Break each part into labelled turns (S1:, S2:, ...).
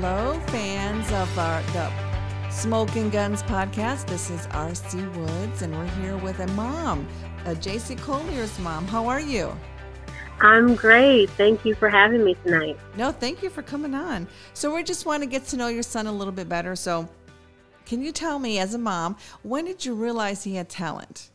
S1: hello, fans of our, the Smoking Guns podcast. This is R.C. Woods, and we're here with a mom, a J.C. Collier's mom. How are you?
S2: I'm great. Thank you for having me tonight.
S1: No, thank you for coming on. So, we just want to get to know your son a little bit better. So, can you tell me, as a mom, when did you realize he had talent?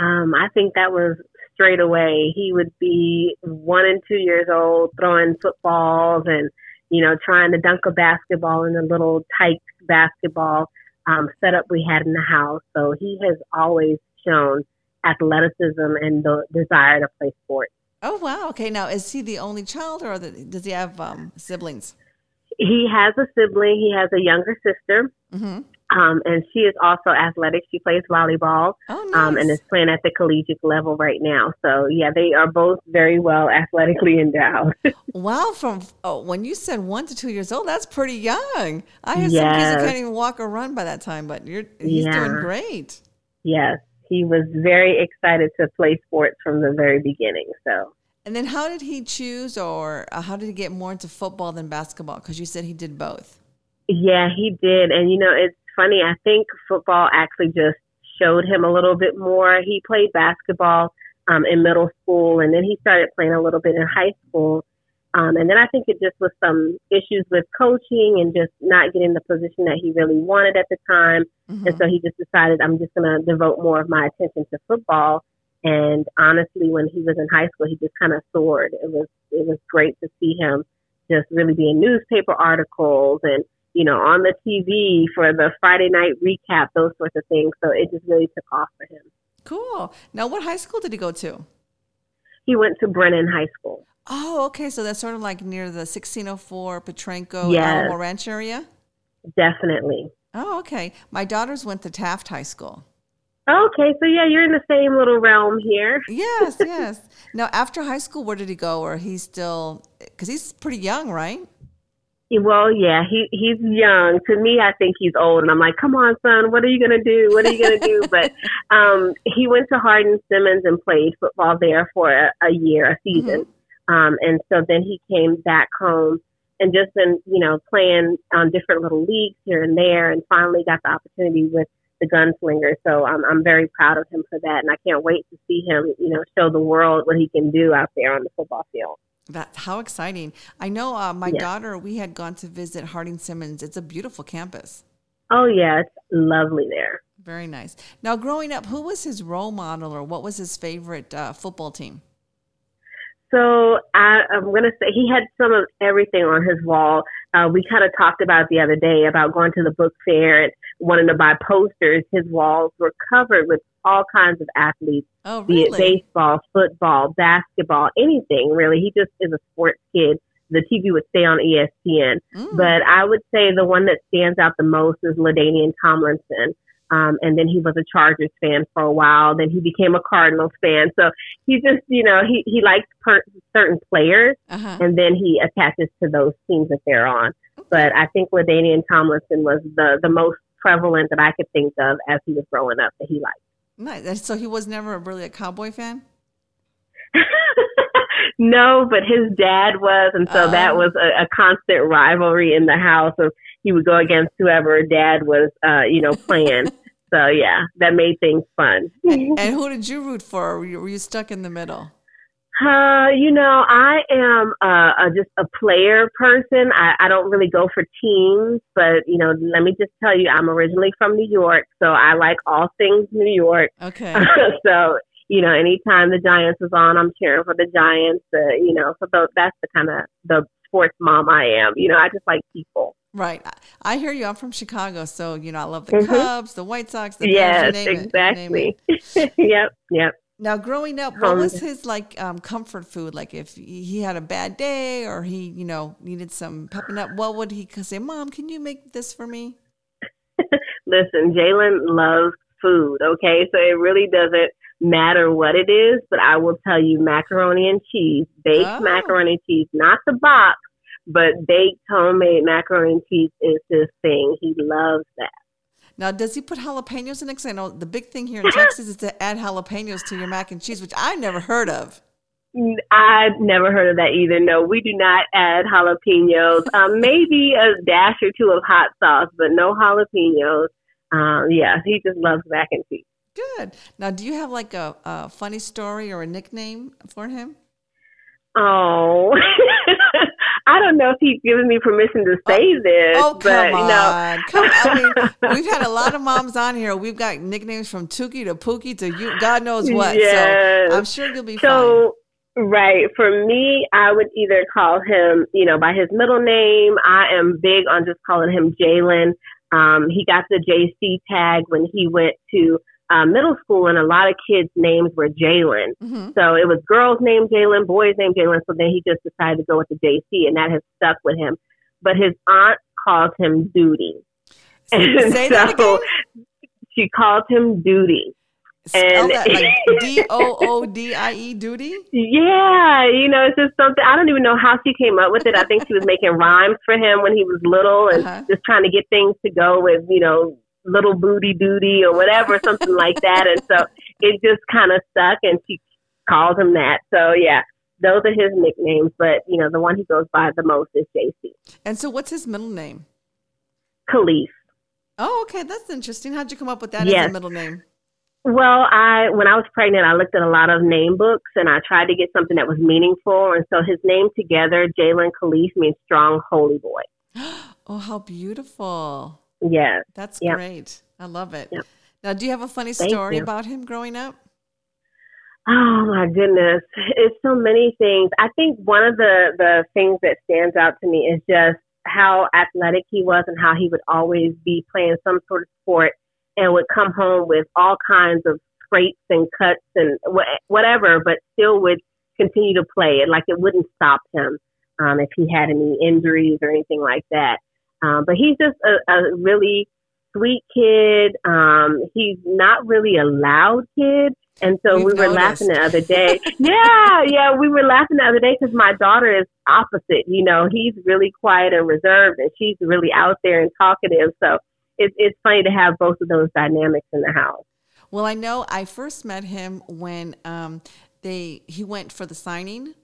S2: Um, I think that was straight away. He would be one and two years old, throwing footballs and you know trying to dunk a basketball in a little tight basketball um, setup we had in the house. So he has always shown athleticism and the desire to play sports.
S1: Oh wow! Okay, now is he the only child, or does he have um, siblings?
S2: He has a sibling. He has a younger sister. Mm-hmm. Um, and she is also athletic. She plays volleyball
S1: oh, nice. um,
S2: and is playing at the collegiate level right now. So yeah, they are both very well athletically endowed.
S1: wow! From oh, when you said one to two years old, that's pretty young. I have yes. some kids that can't even walk or run by that time, but you're he's yeah. doing great.
S2: Yes, he was very excited to play sports from the very beginning. So.
S1: And then, how did he choose, or uh, how did he get more into football than basketball? Because you said he did both.
S2: Yeah, he did, and you know it's funny. I think football actually just showed him a little bit more. He played basketball um, in middle school, and then he started playing a little bit in high school. Um, and then I think it just was some issues with coaching and just not getting the position that he really wanted at the time. Mm-hmm. And so he just decided, I'm just going to devote more of my attention to football. And honestly, when he was in high school, he just kind of soared. It was it was great to see him just really be in newspaper articles and you know, on the TV for the Friday night recap, those sorts of things. So it just really took off for him.
S1: Cool. Now, what high school did he go to?
S2: He went to Brennan High School.
S1: Oh, okay. So that's sort of like near the 1604 Potranco yes. Alamo Ranch area?
S2: Definitely.
S1: Oh, okay. My daughters went to Taft High School.
S2: Okay, so yeah, you're in the same little realm here.
S1: yes, yes. Now, after high school, where did he go? Or he's still, because he's pretty young, right?
S2: Well, yeah, he he's young. To me, I think he's old, and I'm like, come on, son, what are you gonna do? What are you gonna do? But um, he went to Hardin Simmons and played football there for a, a year, a season, mm-hmm. um, and so then he came back home and just been, you know, playing on different little leagues here and there, and finally got the opportunity with the gunslinger. So I'm I'm very proud of him for that, and I can't wait to see him, you know, show the world what he can do out there on the football field.
S1: That how exciting! I know uh, my yeah. daughter. We had gone to visit Hardin Simmons. It's a beautiful campus.
S2: Oh yeah, it's lovely there.
S1: Very nice. Now, growing up, who was his role model, or what was his favorite uh, football team?
S2: So I, I'm going to say he had some of everything on his wall. Uh, we kind of talked about the other day about going to the book fair and wanting to buy posters. His walls were covered with all kinds of athletes,
S1: oh, really?
S2: be it baseball, football, basketball, anything really. He just is a sports kid. The TV would stay on ESPN. Mm. But I would say the one that stands out the most is LaDainian Tomlinson. Um, and then he was a Chargers fan for a while. Then he became a Cardinals fan. So he just, you know, he, he likes per- certain players uh-huh. and then he attaches to those teams that they're on. Okay. But I think LaDainian Tomlinson was the, the most prevalent that I could think of as he was growing up that he liked.
S1: Nice. So he was never really a Cowboy fan?
S2: no, but his dad was. And so that oh. was a, a constant rivalry in the house of he would go against whoever dad was, uh, you know, playing. So yeah, that made things fun.
S1: and, who did you root for? Were you, were you stuck in the middle?
S2: Uh, you know, I am uh, a, just a player person. I, I don't really go for teams, but you know, let me just tell you, I'm originally from New York, so I like all things New York.
S1: Okay.
S2: so you know, anytime the Giants is on, I'm cheering for the Giants. Uh, you know, so th- that's the kind of the sports mom I am. You know, I just like people.
S1: Right. I hear you. I'm from Chicago, so you know I love the mm-hmm. Cubs, the White Sox, the
S2: yes,
S1: Bears,
S2: exactly. yep, yep.
S1: Now, growing up, what was his like um, comfort food? Like, if he had a bad day or he, you know, needed some pepping up, what would he say? Mom, can you make this for me?
S2: Listen, Jalen loves food. Okay, so it really doesn't matter what it is, but I will tell you, macaroni and cheese, baked oh. macaroni and cheese, not the box but baked homemade macaroni and cheese is his thing. He loves that.
S1: Now, does he put jalapenos in it? Because I know the big thing here in Texas is to add jalapenos to your mac and cheese, which I never heard of.
S2: I've never heard of that either. No, we do not add jalapenos. Um, maybe a dash or two of hot sauce, but no jalapenos. Um, yeah, he just loves mac and cheese.
S1: Good. Now, do you have like a, a funny story or a nickname for him?
S2: Oh, I don't know if he's given me permission to say
S1: oh,
S2: this.
S1: Oh, come
S2: but,
S1: on.
S2: No.
S1: Come, I mean, we've had a lot of moms on here. We've got nicknames from Tuki to Pookie to you, God knows what.
S2: Yes.
S1: So I'm sure you'll be
S2: so, fine. Right. For me, I would either call him, you know, by his middle name. I am big on just calling him Jalen. Um, he got the JC tag when he went to uh, middle school, and a lot of kids' names were Jalen. Mm-hmm. So it was girls named Jalen, boys named Jalen. So then he just decided to go with the JC, and that has stuck with him. But his aunt calls him Doodie.
S1: And Say so again?
S2: she calls him Doodie.
S1: Spell and that, like D O O D I E Doodie.
S2: Yeah, you know, it's just something. I don't even know how she came up with it. I think she was making rhymes for him when he was little, and uh-huh. just trying to get things to go with, you know, little booty duty or whatever, something like that. And so it just kind of stuck, and she called him that. So yeah, those are his nicknames. But you know, the one he goes by the most is JC.
S1: And so, what's his middle name?
S2: Khalif.
S1: Oh, okay, that's interesting. How'd you come up with that yes. as a middle name?
S2: Well, I when I was pregnant, I looked at a lot of name books and I tried to get something that was meaningful. And so his name together, Jalen Khalif, means strong, holy boy.
S1: oh, how beautiful!
S2: Yes.
S1: That's
S2: yep.
S1: great. I love it.
S2: Yep.
S1: Now, do you have a funny story about him growing up?
S2: Oh my goodness. It's so many things. I think one of the, the things that stands out to me is just how athletic he was and how he would always be playing some sort of sport and would come home with all kinds of scrapes and cuts and whatever, but still would continue to play it. Like it wouldn't stop him um, if he had any injuries or anything like that. Um, but he's just a, a really sweet kid. Um, he's not really a loud kid. And so We've we were noticed. laughing the other day. yeah, yeah, we were laughing the other day because my daughter is opposite. You know, he's really quiet and reserved, and she's really out there and talkative. So it's it's funny to have both of those dynamics in the house.
S1: Well, I know I first met him when um, they he went for the signing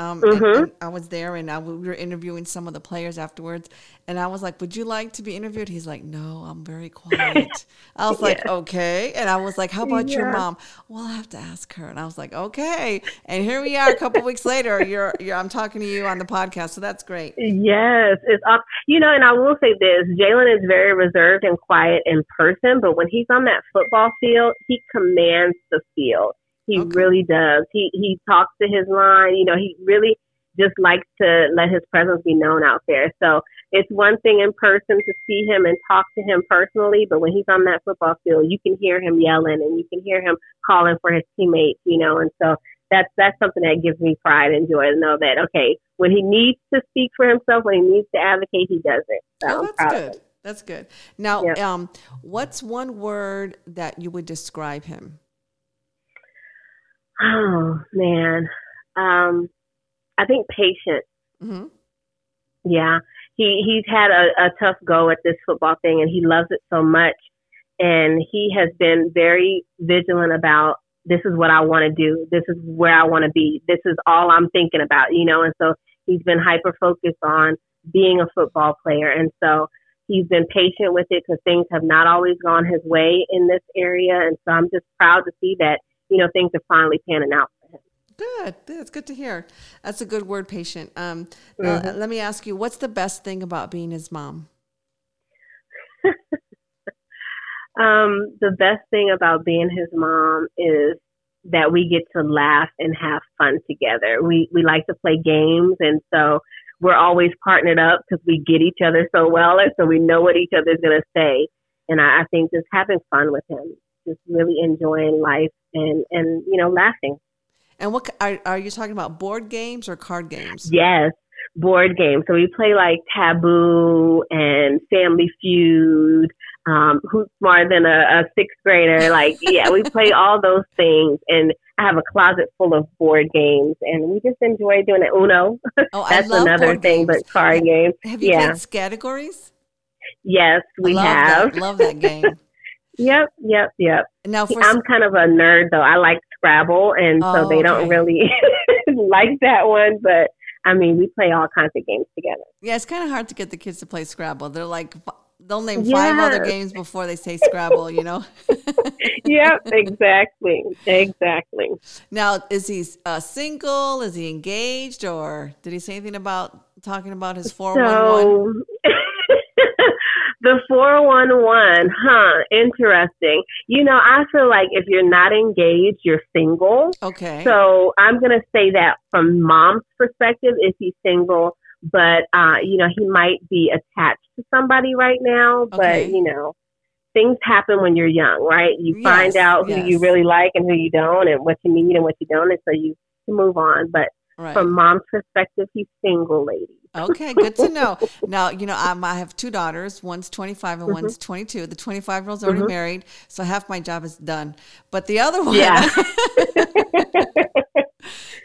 S1: um, mm-hmm. and, and I was there and I, we were interviewing some of the players afterwards. And I was like, Would you like to be interviewed? He's like, No, I'm very quiet. I was yeah. like, Okay. And I was like, How about yeah. your mom? Well, I have to ask her. And I was like, Okay. And here we are a couple weeks later. You're, you're, I'm talking to you on the podcast. So that's great.
S2: Yes. It's up. You know, and I will say this Jalen is very reserved and quiet in person, but when he's on that football field, he commands the field. He okay. really does. He he talks to his line. You know, he really just likes to let his presence be known out there. So it's one thing in person to see him and talk to him personally, but when he's on that football field, you can hear him yelling and you can hear him calling for his teammates. You know, and so that's that's something that gives me pride and joy to know that okay, when he needs to speak for himself, when he needs to advocate, he does it. So
S1: oh, that's good. That's good. Now, yeah. um, what's one word that you would describe him?
S2: Oh man, um, I think patient. Mm-hmm. Yeah, he he's had a, a tough go at this football thing, and he loves it so much. And he has been very vigilant about this is what I want to do. This is where I want to be. This is all I'm thinking about, you know. And so he's been hyper focused on being a football player, and so he's been patient with it because things have not always gone his way in this area. And so I'm just proud to see that you know, things are finally panning out for him.
S1: Good. That's good to hear. That's a good word, patient. Um, uh, mm-hmm. let me ask you, what's the best thing about being his mom?
S2: um, the best thing about being his mom is that we get to laugh and have fun together. We we like to play games, and so we're always partnered up because we get each other so well, and so we know what each other's gonna say. And I, I think just having fun with him, just really enjoying life and and you know laughing.
S1: And what are, are you talking about? Board games or card games?
S2: Yes, board games. So we play like Taboo and Family Feud. Um, who's smarter than a, a sixth grader? Like, yeah, we play all those things, and I have a closet full of board games, and we just enjoy doing it. Uno, oh, I That's another thing, games. but card games.
S1: Have you yeah. played categories?
S2: Yes, we
S1: love
S2: have.
S1: That. Love that game.
S2: Yep, yep, yep.
S1: Now,
S2: I'm kind of a nerd though. I like Scrabble, and oh, so they don't okay. really like that one, but I mean, we play all kinds of games together.
S1: Yeah, it's kind of hard to get the kids to play Scrabble. They're like, they'll name yes. five other games before they say Scrabble, you know?
S2: yep, exactly. Exactly.
S1: Now, is he uh, single? Is he engaged? Or did he say anything about talking about his 411? So,
S2: the 411, huh? Interesting. You know, I feel like if you're not engaged, you're single.
S1: Okay.
S2: So I'm going to say that from mom's perspective, if he's single, but, uh, you know, he might be attached to somebody right now, okay. but, you know, things happen when you're young, right? You yes, find out who yes. you really like and who you don't and what you need and what you don't. And so you move on. But right. from mom's perspective, he's single, lady.
S1: Okay, good to know. now, you know, I'm, i have two daughters. One's 25 and mm-hmm. one's 22. The 25 year old's already mm-hmm. married, so half my job is done. But the other one, yeah.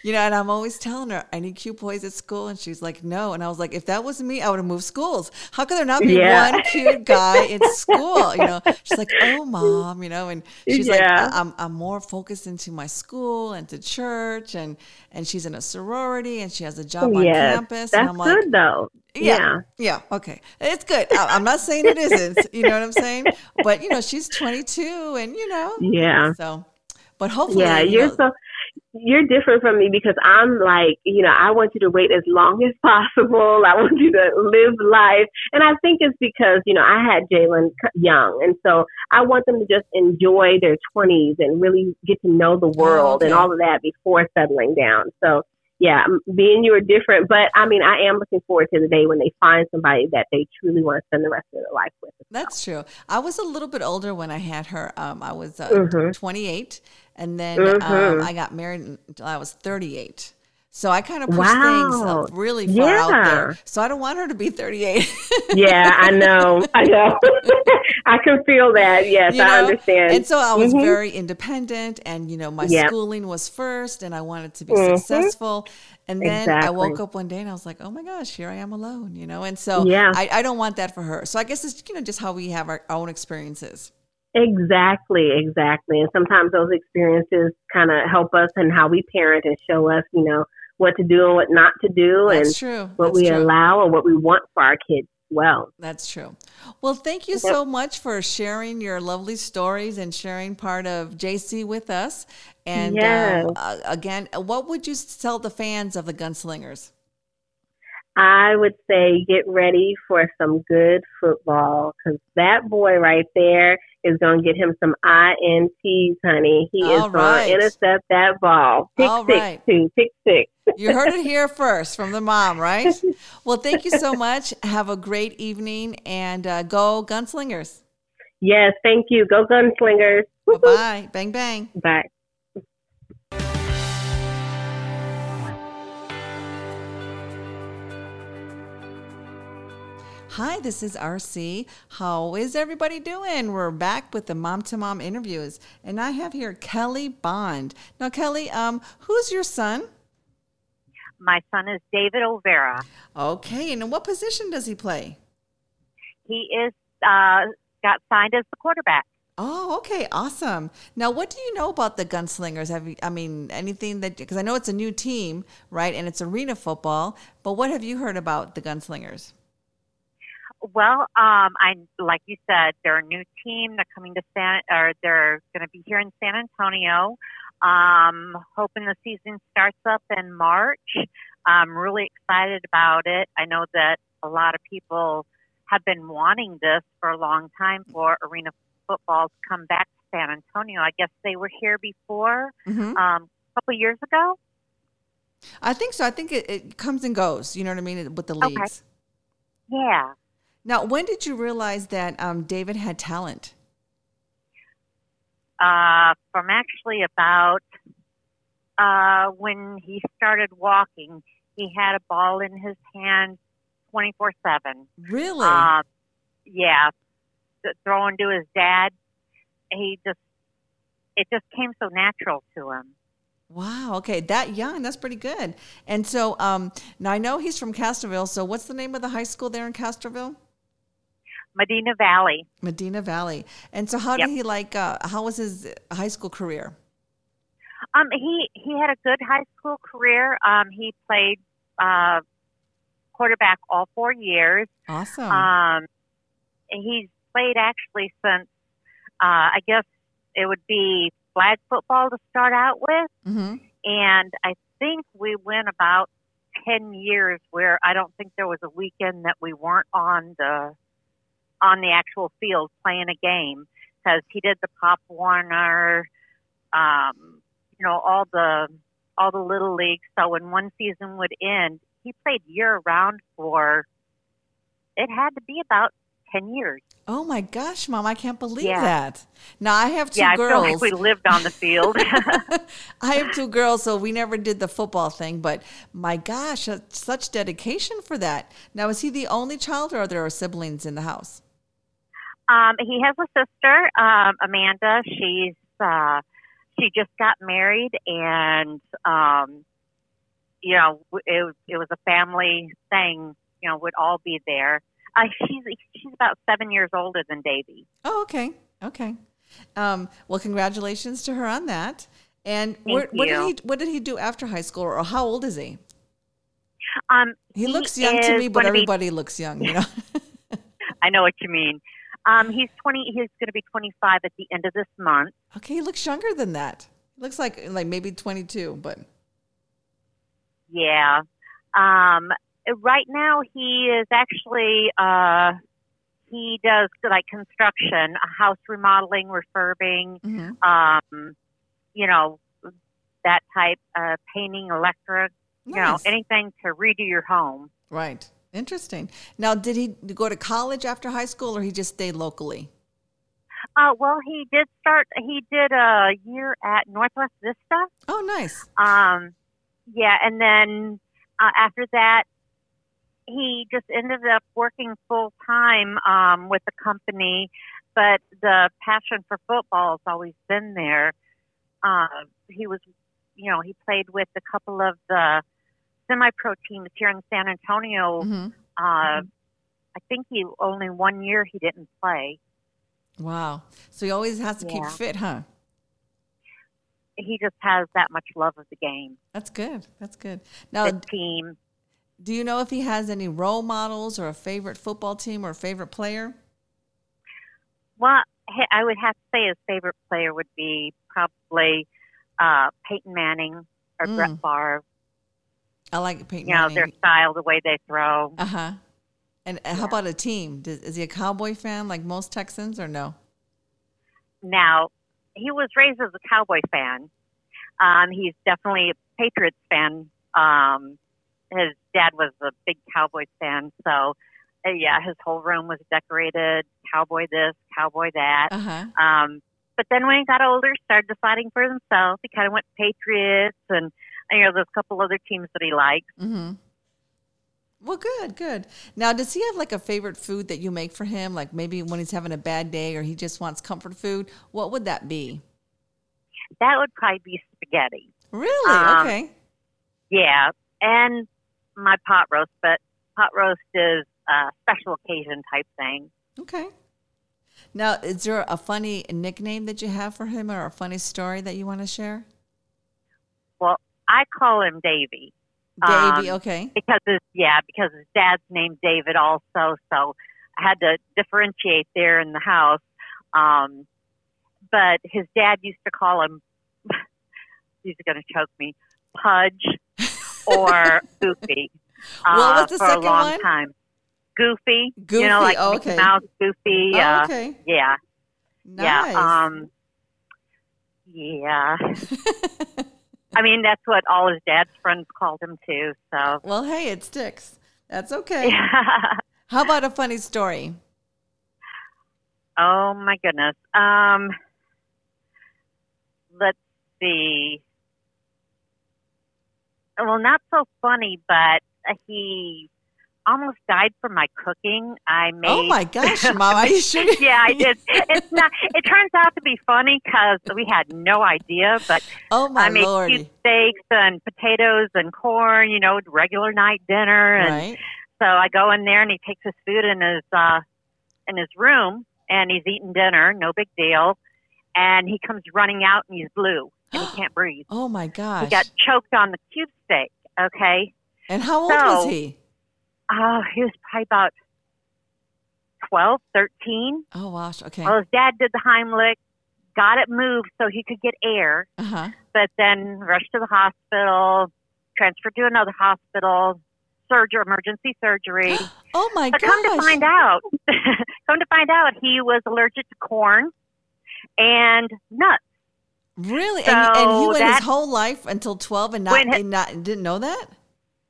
S1: you know, and I'm always telling her, I need cute boys at school. And she's like, no. And I was like, if that was me, I would have moved schools. How could there not be yeah. one cute guy in school? You know, she's like, oh, mom, you know, and she's yeah. like, I'm, I'm more focused into my school and to church. And, and she's in a sorority and she has a job on yes, campus.
S2: That's
S1: and I'm like,
S2: good, though.
S1: Yeah, yeah. Yeah. Okay. It's good. I, am not saying it isn't. You know what I'm saying? But, you know, she's 22 and, you know.
S2: Yeah.
S1: So, but hopefully.
S2: Yeah, you're know, so you're different from me because I'm like, you know, I want you to wait as long as possible. I want you to live life. And I think it's because, you know, I had Jalen young. And so I want them to just enjoy their 20s and really get to know the world oh, okay. and all of that before settling down. So, yeah, me and you are different. But I mean, I am looking forward to the day when they find somebody that they truly want to spend the rest of their life with.
S1: That's true. I was a little bit older when I had her. Um, I was uh, mm-hmm. 28 and then mm-hmm. um, I got married until I was 38. So I kind of push wow. things really far yeah. out there. So I don't want her to be 38.
S2: yeah, I know. I know. I can feel that. Yes, you know? I understand.
S1: And so I was mm-hmm. very independent and you know, my yep. schooling was first and I wanted to be mm-hmm. successful. And then exactly. I woke up one day and I was like, oh my gosh, here I am alone, you know? And so yeah. I, I don't want that for her. So I guess it's, you know, just how we have our own experiences.
S2: Exactly, exactly. And sometimes those experiences kind of help us and how we parent and show us, you know, what to do and what not to do
S1: That's
S2: and
S1: true.
S2: what
S1: That's
S2: we
S1: true.
S2: allow and what we want for our kids well.
S1: That's true. Well, thank you so much for sharing your lovely stories and sharing part of JC with us. And yes. uh, again, what would you tell the fans of the Gunslingers?
S2: I would say get ready for some good football because that boy right there is going to get him some INTs, honey. He All is right. going to intercept that ball. Pick All six, right. two, pick six.
S1: You heard it here first from the mom, right? Well, thank you so much. Have a great evening and uh, go Gunslingers.
S2: Yes, thank you. Go Gunslingers.
S1: Bye bye. Bang, bang.
S2: Bye.
S1: Hi, this is RC. How is everybody doing? We're back with the mom to mom interviews, and I have here Kelly Bond. Now, Kelly, um, who's your son?
S3: My son is David Overa.
S1: Okay, and what position does he play?
S3: He is uh, got signed as the quarterback.
S1: Oh, okay, awesome. Now, what do you know about the Gunslingers? Have you, I mean, anything that because I know it's a new team, right? And it's arena football. But what have you heard about the Gunslingers?
S3: Well, um, I like you said, they're a new team. They're coming to San, or they're going to be here in San Antonio. Um, hoping the season starts up in March. I'm really excited about it. I know that a lot of people have been wanting this for a long time for arena football to come back to San Antonio. I guess they were here before, mm-hmm. um, a couple years ago.
S1: I think so. I think it, it, comes and goes. You know what I mean with the leagues. Okay.
S3: Yeah.
S1: Now, when did you realize that um, David had talent?
S3: Uh, from actually about uh, when he started walking, he had a ball in his hand 24 7.
S1: Really? Uh,
S3: yeah. Throwing to his dad. He just, it just came so natural to him.
S1: Wow. Okay. That young. That's pretty good. And so um, now I know he's from Castroville. So what's the name of the high school there in Castroville?
S3: Medina Valley.
S1: Medina Valley. And so, how yep. did he like? Uh, how was his high school career?
S3: Um, he he had a good high school career. Um, he played uh, quarterback all four years.
S1: Awesome.
S3: Um, he's played actually since uh, I guess it would be flag football to start out with,
S1: hmm
S3: and I think we went about ten years where I don't think there was a weekend that we weren't on the on the actual field playing a game because he did the Pop Warner, um, you know, all the all the little leagues. So when one season would end, he played year round for it had to be about ten years.
S1: Oh my gosh, mom, I can't believe
S3: Yeah.
S1: that. Now I have two
S3: yeah, I
S1: girls.
S3: feel like we lived on the field.
S1: I have two girls, so we never did the football thing. But my gosh, such dedication for that. Now, is he the only child, or are there siblings in the house?
S3: Um, he has a sister, um, Amanda. She's uh, she just got married, and um, you know, it it was a family thing. You know, would all be there. Uh, she's she's about seven years older than Davy.
S1: Oh, okay, okay. Um, well, congratulations to her on that. And where, what did he what did he do after high school, or how old is he?
S3: Um,
S1: He, looks young to me, but
S3: gonna be-
S1: everybody looks young, you know.
S3: I know what you mean. Um, he's twenty. He's going to be twenty five at the end of this month.
S1: okay, he looks younger than that. Looks like like maybe twenty two, but
S3: Yeah. Um, right now he is actually uh, he does like construction, house remodeling, refurbing,
S1: mhm.
S3: um, you know, that type, uh, painting, electric, you know, anything to redo your home.
S1: right. Interesting. Now, did he go to college after high school, or he just stayed locally?
S3: Uh, well, he did start. He did a year at Northwest Vista.
S1: Oh, nice.
S3: Um, yeah, and then uh, after that, he just ended up working full time um, with the company. But the passion for football has always been there. Uh, he was, you know, he played with a couple of the semi-pro teams here in San Antonio.
S1: hmm
S3: Uh, I think he only one year he didn't play.
S1: Wow. So he always has to keep fit, huh?
S3: He just has that much love of the game,
S1: That's good. That's good. Now,
S3: the team.
S1: do you know if he has any role models or a favorite football team or a favorite player?
S3: Well, I would have to say his favorite player would be probably uh, Peyton Manning or
S1: Mm.
S3: Brett Favre.
S1: I like Peyton
S3: You know, their style, the way they throw.
S1: Uh huh. And uh, how about a team? Is he a Cowboy fan like most Texans or no?
S3: Now, he was raised as a Cowboy fan. Um, he's definitely a Patriots fan. Um, his dad was a big Cowboys fan, so uh, yeah, his whole room was decorated Cowboy this, Cowboy that.
S1: Uh huh.
S3: Um, but then when he got older, started deciding for himself. He kind of went Patriots, and you know, there's a couple other teams that he likes.
S1: Mm-hmm. Well, good, good. Now, does he have like a favorite food that you make for him? Like maybe when he's having a bad day or he just wants comfort food. What would that be?
S3: That would probably be spaghetti.
S1: Really?
S3: Um,
S1: okay.
S3: Yeah, and my pot roast, but pot roast is a special occasion type thing.
S1: Okay. Now, is there a funny nickname that you have for him or a funny story that you want to share?
S3: I call him Davy
S1: Davy,
S3: Um,
S1: okay.
S3: because his yeah because his dad's named David also, so I had to differentiate there in the house. Um, but his dad used to call him. he's going to choke me, Pudge or Goofy.
S1: What
S3: uh,
S1: was the
S3: for
S1: second
S3: a long
S1: one?
S3: time. Goofy,
S1: Goofy,
S3: you know, like
S1: oh,
S3: Mickey
S1: okay.
S3: Mouse, Goofy.
S1: Oh,
S3: uh,
S1: okay.
S3: Yeah,
S1: Nice.
S3: yeah. Um, yeah. I mean, that's what all his dad's friends called him too. So,
S1: well, hey, it sticks. That's okay. Yeah. How about a funny story?
S3: oh my goodness. Um, let's see. Well, not so funny, but he almost died from my cooking. I made.
S1: Oh my gosh, Mom, are you sure?
S3: yeah, I did. It's not. It turns out to be funny because we had no idea, but
S1: Oh my
S3: I made
S1: lord!
S3: cube steaks and potatoes and corn, you know, regular night dinner. And
S1: Right?
S3: so I go in there and he takes his food in his uh in his room and he's eating dinner, no big deal. And he comes running out and he's blue. and he can't breathe.
S1: Oh my gosh!
S3: He got choked on the cube steak. Okay.
S1: And how old
S3: So-
S1: was he?
S3: Oh, he was probably about 12, 13.
S1: Oh gosh. Okay.
S3: Well, his dad did the Heimlich, got it moved so he could get air,
S1: Uh huh.
S3: but then rushed to the hospital, transferred to another hospital, surgery, emergency surgery.
S1: Oh my
S3: But
S1: gosh.
S3: come to find out, come to find out, he was allergic to corn and nuts.
S1: Really? and, and he went his whole life until 12 and not,
S3: he-
S1: and not didn't know that?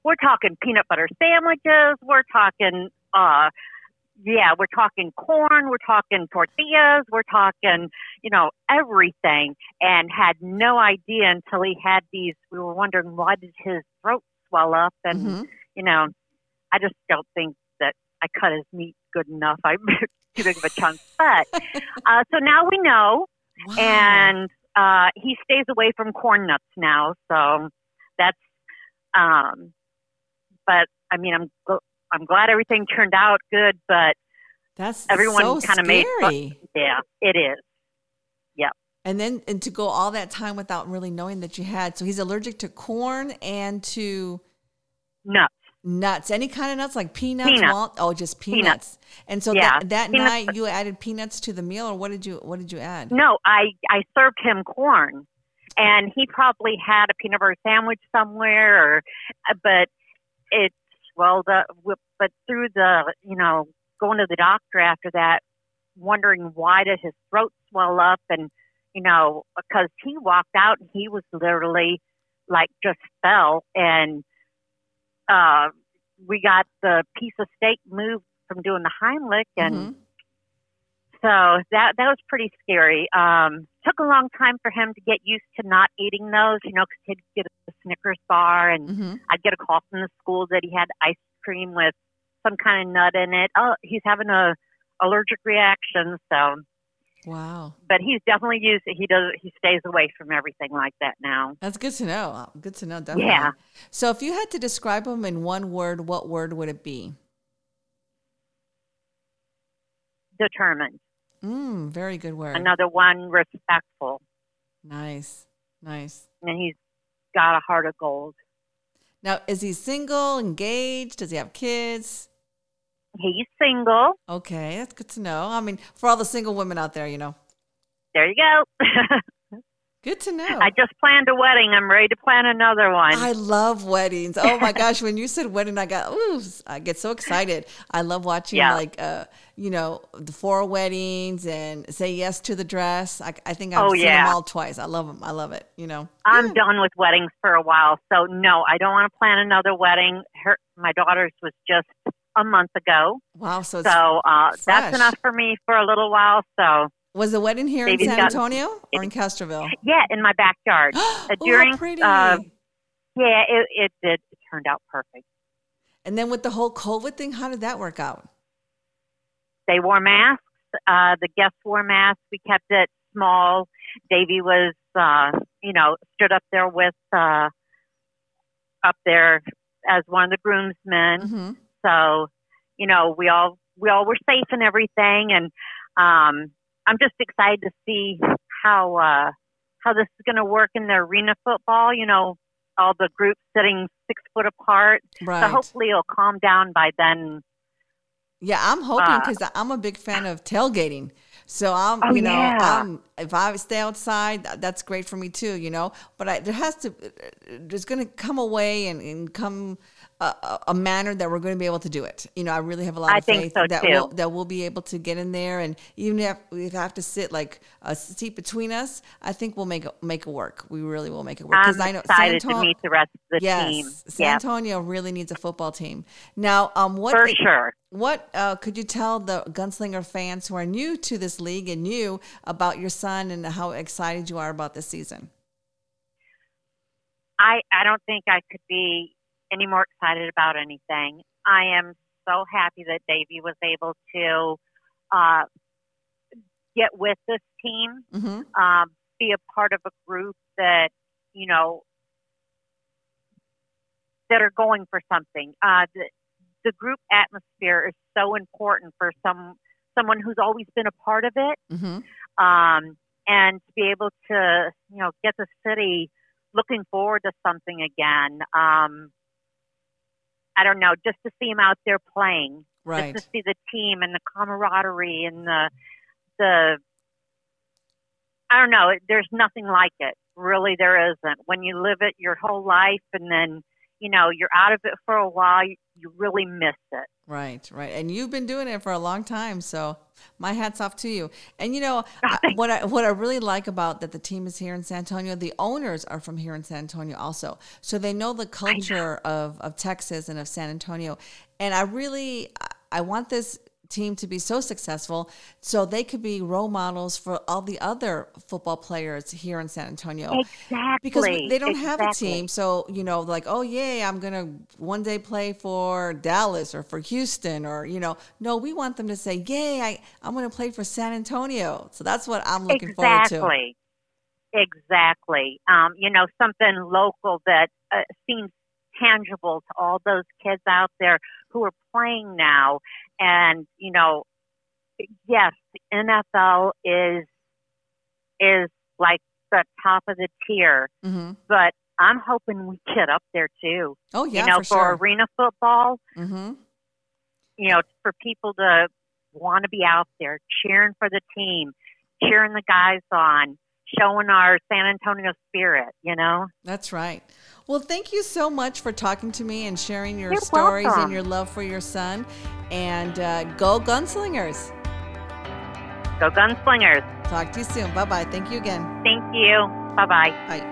S3: We're talking peanut butter sandwiches. We're talking, uh, yeah, we're talking corn. We're talking tortillas. We're talking, you know, everything. And had no idea until he had these. We were wondering why did his throat swell up, and
S1: hmm
S3: you know, I just don't think that I cut his meat good enough. I too big of a chunk. But uh, so now we know,
S1: Wow.
S3: and uh, he stays away from corn nuts now. So that's, um, but I mean, I'm gl- I'm glad everything turned out good. But
S1: That's
S3: everyone
S1: so
S3: kinda made fun- yeah, it is Yeah.
S1: And then and to go all that time without really knowing that you had. So he's allergic to corn and to
S3: nuts.
S1: nuts. Any kind of nuts like peanuts,
S3: Peanuts.
S1: oh, just peanuts.
S3: Peanuts.
S1: And so
S3: Yeah,
S1: that, that
S3: peanuts.
S1: night you added peanuts to the meal, or what did you what did you add?
S3: No, I I served him corn, and he probably had a peanut butter sandwich somewhere, or uh, but it's well the but through the you know going to the doctor after that, wondering why did his throat swell up, and you know because he walked out and he was literally like just fell, and uh, we got the piece of steak moved from doing the Heimlich, and
S1: Mhm.
S3: so that that was pretty scary. Um, took a long time for him to get used to not eating those, you know, because he'd get a Snickers bar, and
S1: Mhm.
S3: I'd get a call from the school that he had ice cream with some kind of nut in it. Oh, he's having a allergic reaction. So,
S1: Wow.
S3: but he's definitely used. He does. He stays away from everything like that now.
S1: That's good to know. Good to know, definitely.
S3: Yeah.
S1: So if you had to describe him in one word, what word would it be?
S3: Determined.
S1: Mm, very good word.
S3: Another one, respectful,
S1: Nice. Nice.
S3: and he's got a heart of gold.
S1: Now, is he single, engaged? Does he have kids?
S3: He's single.
S1: Okay, that's good to know. I mean, for all the single women out there, you know,
S3: There you go.
S1: good to know.
S3: I just planned a wedding. I'm ready to plan another one.
S1: I love weddings. Oh my gosh, when you said wedding, I got ooh, I get so excited. I love watching
S3: Yeah.
S1: like uh, you know, the four weddings and say yes to the dress. I, I think I've
S3: Oh,
S1: seen
S3: yeah.
S1: them all twice. I love them. I love it. You know,
S3: I'm
S1: Yeah.
S3: done with weddings for a while, so no, I don't want to plan another wedding. Her, my daughter's was just a month ago,
S1: Wow. So,
S3: so uh, that's enough for me for a little while. So
S1: was the wedding here in San Antonio or in Castroville?
S3: yeah, in my backyard.
S1: oh,
S3: during,
S1: how pretty.
S3: uh, Yeah, it, it did. It turned out perfect.
S1: and then with the whole COVID thing, how did that work out?
S3: They wore masks. Uh, the guests wore masks. We kept it small. Davy was, uh, you know, stood up there with, uh, up there as one of the groomsmen.
S1: hmm
S3: So, you know, we all we all were safe and everything, and um, I'm just excited to see how uh, how this is going to work in the arena football. You know, all the groups sitting six foot apart.
S1: Right.
S3: So hopefully it'll calm down by then.
S1: Yeah, I'm hoping
S3: Uh,
S1: because I'm a big fan of tailgating. So I'm,
S3: Oh,
S1: you know,
S3: yeah.
S1: I'm, if I stay outside, that's great for me too, you know. But I, there has to, there's going to come a way and, and come a, a- manner that we're going to be able to do it. You know, I really have a lot
S3: I
S1: of faith
S3: so,
S1: that
S3: too.
S1: we'll that we'll be able to get in there, and even if we have to sit like a seat between us, I think we'll make it make it work. We really will make it work
S3: I'm
S1: I know
S3: excited
S1: San
S3: to meet the rest of the
S1: yes,
S3: team.
S1: San
S3: Yeah,
S1: Antonio really needs a football team. Now, um, what
S3: for sure.
S1: what uh, could you tell the Gunslinger fans who are new to this league and you about your son and how excited you are about this season?
S3: I I don't think I could be any more excited about anything. I am so happy that Davey was able to uh, get with this team,
S1: hmm
S3: um, be a part of a group that you know that are going for something. Uh, the, the group atmosphere is so important for some someone who's always been a part of it.
S1: hmm
S3: Um, and to be able to, you know, get the city looking forward to something again. Um, I don't know, just to see them out there playing,
S1: right.
S3: just to see the team and the camaraderie and the the. I don't know. There's nothing like it. Really, there isn't. When you live it your whole life, and then you know you're out of it for a while, you really miss it.
S1: Right, right. And you've been doing it for a long time, so my hats off to you. And you know I, what I what I really like about that the team is here in San Antonio. The owners are from here in San Antonio also, so they know the culture know. of of Texas and of San Antonio. And I really I want this team to be so successful so they could be role models for all the other football players here in San Antonio.
S3: Exactly.
S1: Because they don't
S3: exactly.
S1: have a team. So, you know, like, oh, yay, I'm going to one day play for Dallas or for Houston or, you know, no, we want them to say, yay, I, I'm going to play for San Antonio. So that's what I'm looking
S3: exactly.
S1: forward to.
S3: Exactly. Um, you know, something local that uh, seems tangible to all those kids out there who are playing now and you know, yes, the NFL is is like the top of the tier,
S1: mm-hmm.
S3: but I'm hoping we get up there too.
S1: Oh yeah,
S3: you know,
S1: for,
S3: for
S1: sure.
S3: arena football.
S1: Mm-hmm.
S3: You know, for people to want to be out there cheering for the team, cheering the guys on, showing our San Antonio spirit. You know,
S1: that's right. Well, thank you so much for talking to me and sharing your
S3: You're
S1: stories
S3: welcome.
S1: and your love for your son. And uh, go Gunslingers.
S3: Go Gunslingers.
S1: Talk to you soon. Bye bye. Thank you again.
S3: Thank you. Bye-bye.
S1: Bye.